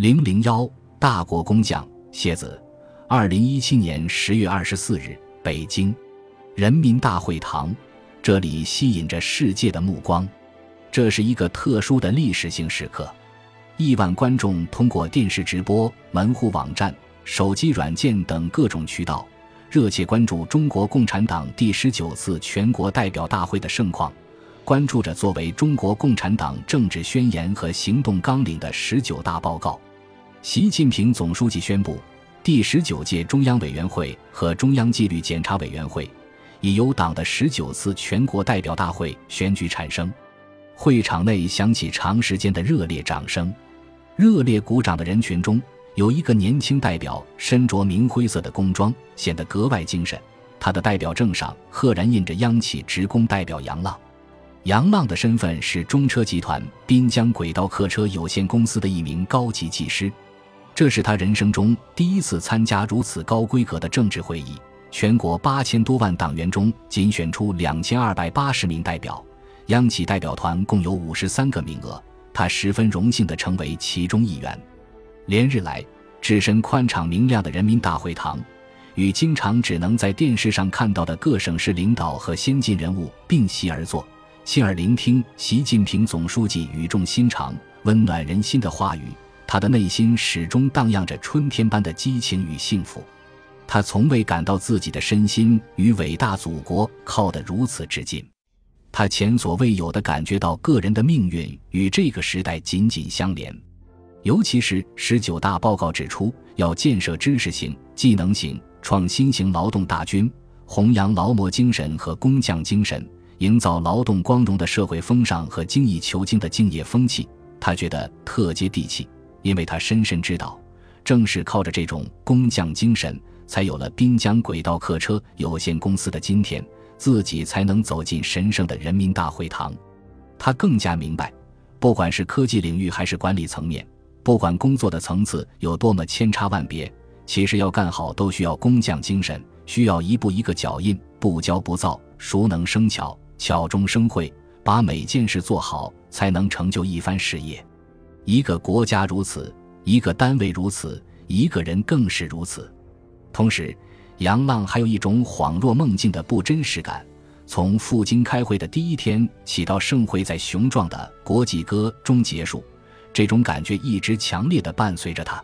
零零幺大国工匠谢子，二零一七年十月二十四日，北京人民大会堂，这里吸引着世界的目光。这是一个特殊的历史性时刻，亿万观众通过电视直播、门户网站、手机软件等各种渠道，热切关注中国共产党第十九次全国代表大会的盛况，关注着作为中国共产党政治宣言和行动纲领的十九大报告。习近平总书记宣布，第十九届中央委员会和中央纪律检查委员会已由党的十九次全国代表大会选举产生。会场内响起长时间的热烈掌声，热烈鼓掌的人群中有一个年轻代表，身着明灰色的工装，显得格外精神。他的代表证上赫然印着央企职工代表杨浪。杨浪的身份是中车集团滨江轨道客车有限公司的一名高级技师，这是他人生中第一次参加如此高规格的政治会议。全国八千多万党员中，仅选出两千二百八十名代表。央企代表团共有五十三个名额，他十分荣幸地成为其中一员。连日来，置身宽敞明亮的人民大会堂，与经常只能在电视上看到的各省市领导和先进人物并席而坐，亲耳聆听习近平总书记语重心长、温暖人心的话语，他的内心始终荡漾着春天般的激情与幸福。他从未感到自己的身心与伟大祖国靠得如此之近。他前所未有的感觉到个人的命运与这个时代紧紧相连，尤其是十九大报告指出，要建设知识型、技能型、创新型劳动大军，弘扬劳模精神和工匠精神，营造劳动光荣的社会风尚和精益求精的敬业风气。他觉得特接地气，因为他深深知道，正是靠着这种工匠精神，才有了滨江轨道客车有限公司的今天。自己才能走进神圣的人民大会堂。他更加明白，不管是科技领域还是管理层面，不管工作的层次有多么千差万别，其实要干好都需要工匠精神，需要一步一个脚印，不骄不躁，熟能生巧，巧中生慧，把每件事做好，才能成就一番事业。一个国家如此，一个单位如此，一个人更是如此。同时。杨浪还有一种恍若梦境的不真实感，从赴京开会的第一天起到盛会在雄壮的国际歌中结束，这种感觉一直强烈的伴随着他。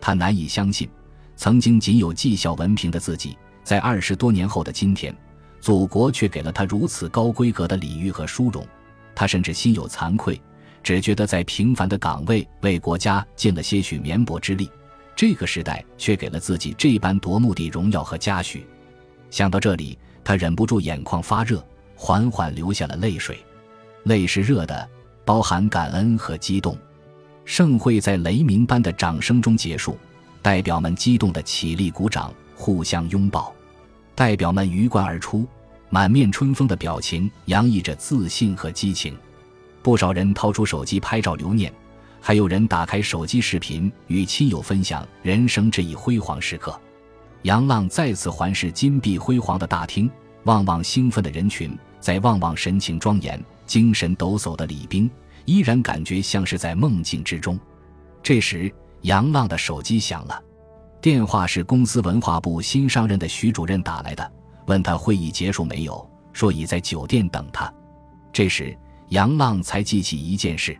他难以相信，曾经仅有技校文凭的自己，在二十多年后的今天，祖国却给了他如此高规格的礼遇和殊荣。他甚至心有惭愧，只觉得在平凡的岗位为国家尽了些许绵薄之力。这个时代却给了自己这般夺目的荣耀和嘉许，想到这里，他忍不住眼眶发热，缓缓流下了泪水，泪是热的，包含感恩和激动。盛会在雷鸣般的掌声中结束，代表们激动的起立鼓掌，互相拥抱。代表们鱼贯而出，满面春风的表情洋溢着自信和激情，不少人掏出手机拍照留念。还有人打开手机视频与亲友分享人生这一辉煌时刻。杨浪再次环视金碧辉煌的大厅，望望兴奋的人群，再望望神情庄严、精神抖擞的礼宾，依然感觉像是在梦境之中。这时，杨浪的手机响了，电话是公司文化部新上任的徐主任打来的，问他会议结束没有，说已在酒店等他。这时，杨浪才记起一件事。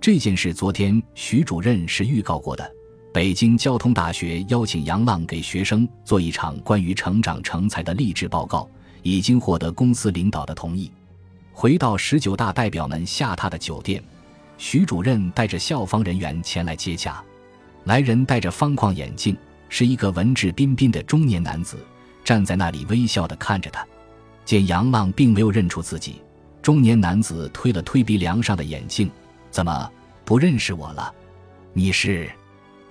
这件事昨天徐主任是预告过的。北京交通大学邀请杨浪给学生做一场关于成长成才的励志报告，已经获得公司领导的同意。回到十九大代表们下榻的酒店，徐主任带着校方人员前来接驾。来人戴着方框眼镜，是一个文质彬彬的中年男子，站在那里微笑地看着他。见杨浪并没有认出自己，中年男子推了推鼻梁上的眼镜。怎么不认识我了？你是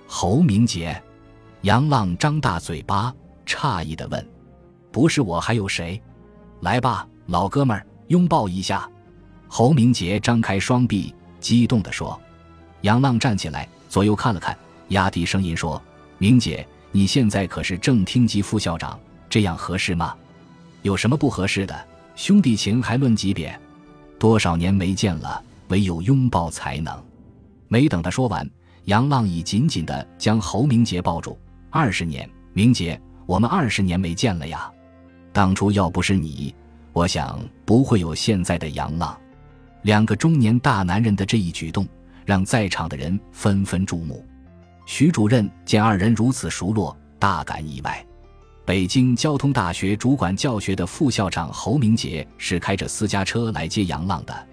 侯明杰？杨浪张大嘴巴，诧异的问：“不是我还有谁？来吧，老哥们儿，拥抱一下。”侯明杰张开双臂，激动的说。杨浪站起来，左右看了看，压低声音说：“明姐，你现在可是正厅级副校长，这样合适吗？有什么不合适的？兄弟情还论级别？多少年没见了。”唯有拥抱才能。没等他说完，杨浪已紧紧地将侯明杰抱住。二十年，明杰，我们二十年没见了呀。当初要不是你，我想不会有现在的杨浪。两个中年大男人的这一举动，让在场的人纷纷注目。徐主任见二人如此熟络，大感意外。北京交通大学主管教学的副校长侯明杰是开着私家车来接杨浪的，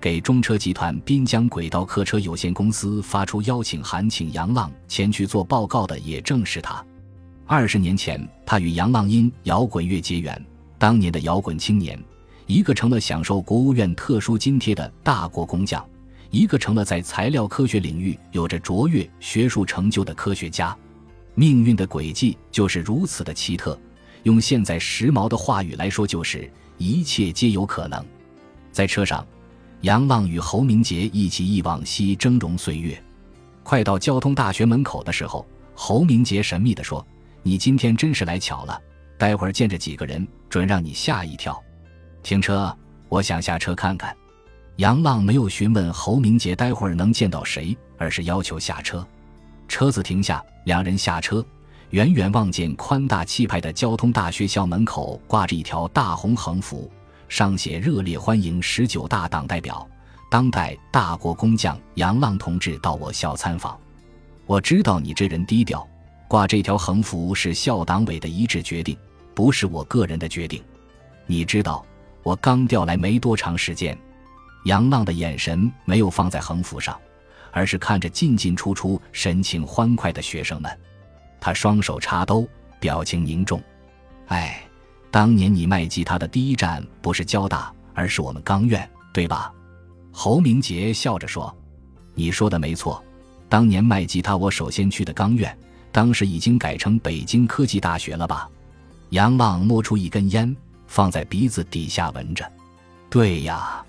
给中车集团滨江轨道客车有限公司发出邀请函，请杨浪前去做报告的也正是他。二十年前，他与杨浪因摇滚乐结缘，当年的摇滚青年，一个成了享受国务院特殊津贴的大国工匠，一个成了在材料科学领域有着卓越学术成就的科学家。命运的轨迹就是如此的奇特，用现在时髦的话语来说，就是一切皆有可能。在车上，杨浪与侯明杰一起忆往昔峥嵘岁月。快到交通大学门口的时候，侯明杰神秘地说：“你今天真是来巧了，待会儿见着几个人，准让你吓一跳。”停车，我想下车看看。杨浪没有询问侯明杰待会儿能见到谁，而是要求下车。车子停下，两人下车，远远望见宽大气派的交通大学校门口挂着一条大红横幅，上写“热烈欢迎十九大党代表、当代大国工匠杨浪同志到我校参访”。我知道你这人低调，挂这条横幅是校党委的一致决定，不是我个人的决定。你知道，我刚调来没多长时间。杨浪的眼神没有放在横幅上。而是看着进进出出、神情欢快的学生们，他双手插兜，表情凝重。哎，当年你卖吉他的第一站不是交大，而是我们钢院，对吧？侯明杰笑着说：“你说的没错，当年卖吉他我首先去的钢院，当时已经改成北京科技大学了吧？”杨浪摸出一根烟，放在鼻子底下闻着。对呀，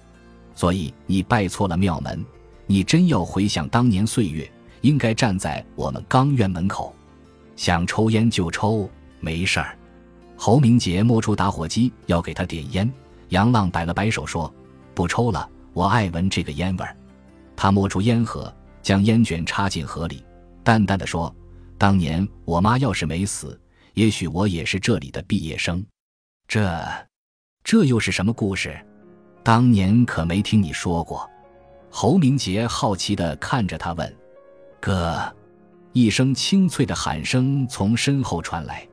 所以你拜错了庙门。你真要回想当年岁月，应该站在我们钢院门口，想抽烟就抽，没事儿。侯明杰摸出打火机要给他点烟，杨浪摆了摆手说：“不抽了，我爱闻这个烟味儿。”他摸出烟盒，将烟卷插进盒里，淡淡的说：“当年我妈要是没死，也许我也是这里的毕业生。”这，这又是什么故事？当年可没听你说过。侯明杰好奇地看着他问：“哥！”一声清脆的喊声从身后传来。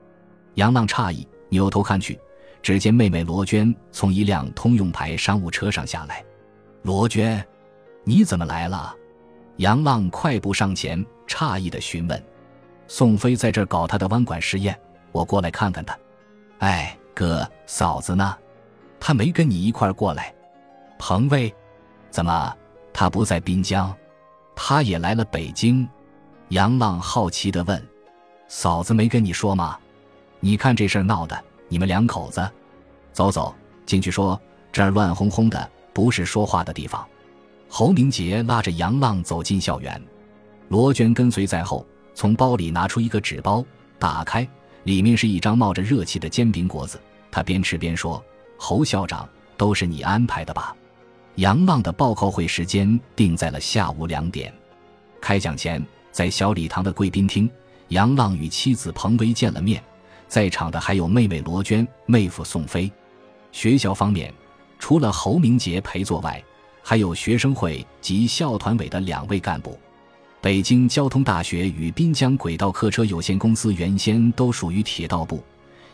杨浪诧异，扭头看去，只见妹妹罗娟从一辆通用牌商务车上下来。罗娟，你怎么来了？杨浪快步上前，诧异地询问：“宋飞在这搞他的弯管实验，我过来看看他。”哎，哥，嫂子呢？他没跟你一块儿过来。彭威，怎么？他不在滨江，他也来了北京。杨浪好奇地问：“嫂子没跟你说吗？你看这事儿闹的，你们两口子，走走进去说，这儿乱哄哄的，不是说话的地方。”侯明杰拉着杨浪走进校园，罗娟跟随在后，从包里拿出一个纸包，打开，里面是一张冒着热气的煎饼果子。他边吃边说：“侯校长，都是你安排的吧？”杨浪的报告会时间定在了下午两点。开讲前，在小礼堂的贵宾厅，杨浪与妻子彭薇见了面，在场的还有妹妹罗娟、妹夫宋飞。学校方面，除了侯明杰陪坐外，还有学生会及校团委的两位干部。北京交通大学与滨江轨道客车有限公司原先都属于铁道部。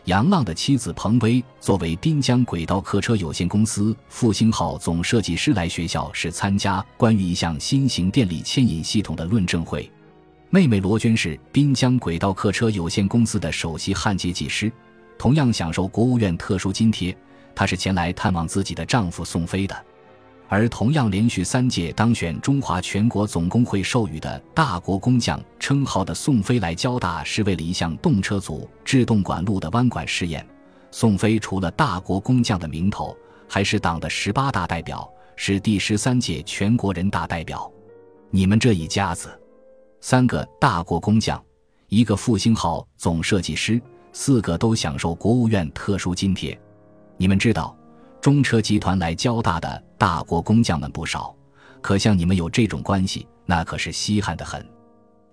杨浪的妻子彭薇作为滨江轨道客车有限公司复兴号总设计师来学校，是参加关于一项新型电力牵引系统的论证会。妹妹罗娟是滨江轨道客车有限公司的首席焊接技师，同样享受国务院特殊津贴。她是前来探望自己的丈夫宋飞的。而同样连续三届当选中华全国总工会授予的大国工匠称号的宋飞来交大，是为了一项动车组制动管路的弯管试验。宋飞除了大国工匠的名头，还是党的十八大代表，是第十三届全国人大代表。你们这一家子，三个大国工匠，一个复兴号总设计师，四个都享受国务院特殊津贴。你们知道？中车集团来交大的大国工匠们不少，可像你们有这种关系，那可是稀罕的很。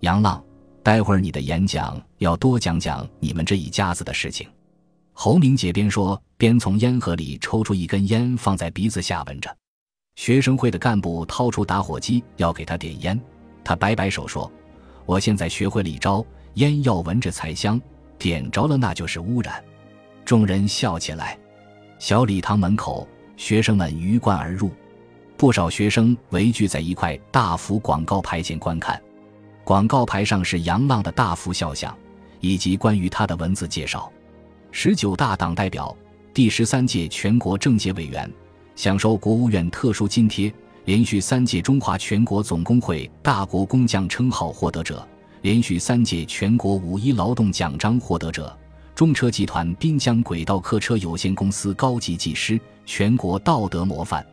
杨浪，待会儿你的演讲要多讲讲你们这一家子的事情。侯明杰边说边从烟盒里抽出一根烟，放在鼻子下闻着。学生会的干部掏出打火机要给他点烟，他摆摆手说：“我现在学会了一招，烟要闻着才香，点着了那就是污染。”众人笑起来。小礼堂门口，学生们鱼贯而入，不少学生围聚在一块大幅广告牌前观看。广告牌上是杨浪的大幅肖像，以及关于他的文字介绍：十九大党代表，第十三届全国政协委员。享受国务院特殊津贴，连续三届中华全国总工会大国工匠称号获得者，连续三届全国五一劳动奖章获得者，中车集团滨江轨道客车有限公司高级技师，全国道德模范。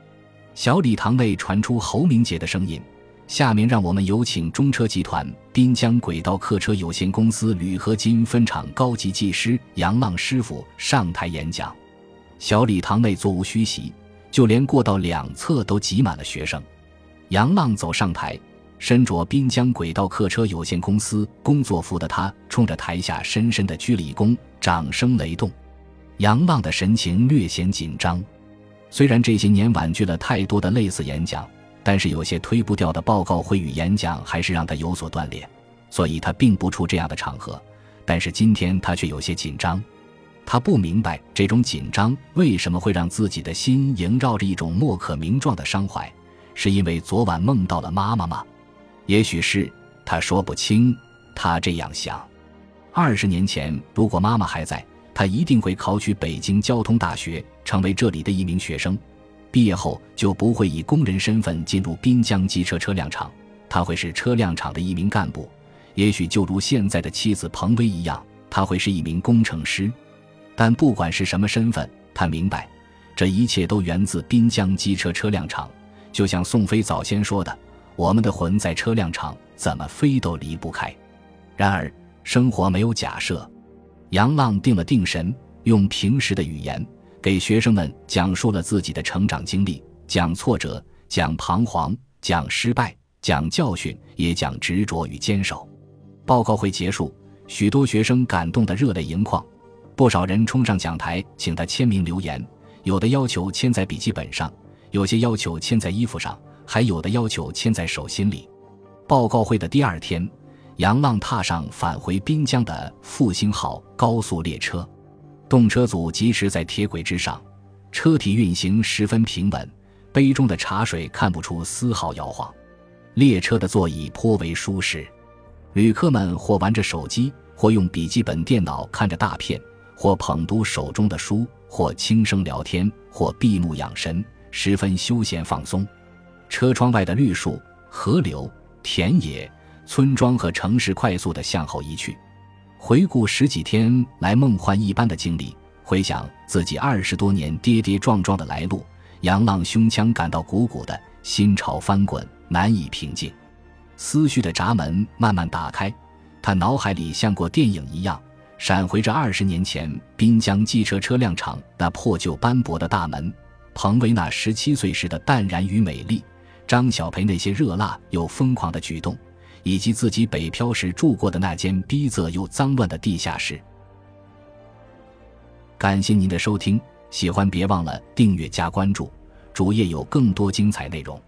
小礼堂内传出侯明杰的声音：“下面让我们有请中车集团滨江轨道客车有限公司铝合金分厂高级技师杨浪师傅上台演讲。”小礼堂内座无虚席。就连过道两侧都挤满了学生。杨浪走上台，身着滨江轨道客车有限公司工作服的他，冲着台下深深的鞠了一躬，掌声雷动。杨浪的神情略显紧张，虽然这些年婉拒了太多的类似演讲，但是有些推不掉的报告会与演讲还是让他有所锻炼，所以他并不出这样的场合。但是今天他却有些紧张。他不明白这种紧张为什么会让自己的心萦绕着一种莫可名状的伤怀，是因为昨晚梦到了妈妈吗？也许是，他说不清。他这样想：二十年前，如果妈妈还在，他一定会考取北京交通大学，成为这里的一名学生。毕业后就不会以工人身份进入滨江机车车辆厂，他会是车辆厂的一名干部。也许就如现在的妻子彭薇一样，他会是一名工程师。但不管是什么身份，他明白，这一切都源自滨江机车车辆厂。就像宋飞早先说的：“我们的魂在车辆厂，怎么飞都离不开。”然而，生活没有假设。杨浪定了定神，用平时的语言给学生们讲述了自己的成长经历，讲挫折，讲彷徨，讲失败，讲教训，也讲执着与坚守。报告会结束，许多学生感动得热泪盈眶。不少人冲上讲台，请他签名留言，有的要求签在笔记本上，有些要求签在衣服上，还有的要求签在手心里。报告会的第二天，杨浪踏上返回滨江的复兴号高速列车，动车组疾驰在铁轨之上，车体运行十分平稳，杯中的茶水看不出丝毫摇晃。列车的座椅颇为舒适，旅客们或玩着手机，或用笔记本电脑看着大片。或捧读手中的书，或轻声聊天，或闭目养神，十分休闲放松。车窗外的绿树、河流、田野、村庄和城市快速地向后移去。回顾十几天来梦幻一般的经历，回想自己二十多年跌跌撞撞的来路，杨浪胸腔感到鼓鼓的，心潮翻滚，难以平静。思绪的闸门慢慢打开，他脑海里像过电影一样。闪回着二十年前滨江机车车辆厂那破旧斑驳的大门，彭威那十七岁时的淡然与美丽，张小培那些热辣又疯狂的举动，以及自己北漂时住过的那间逼仄又脏乱的地下室。感谢您的收听，喜欢别忘了订阅加关注，主页有更多精彩内容。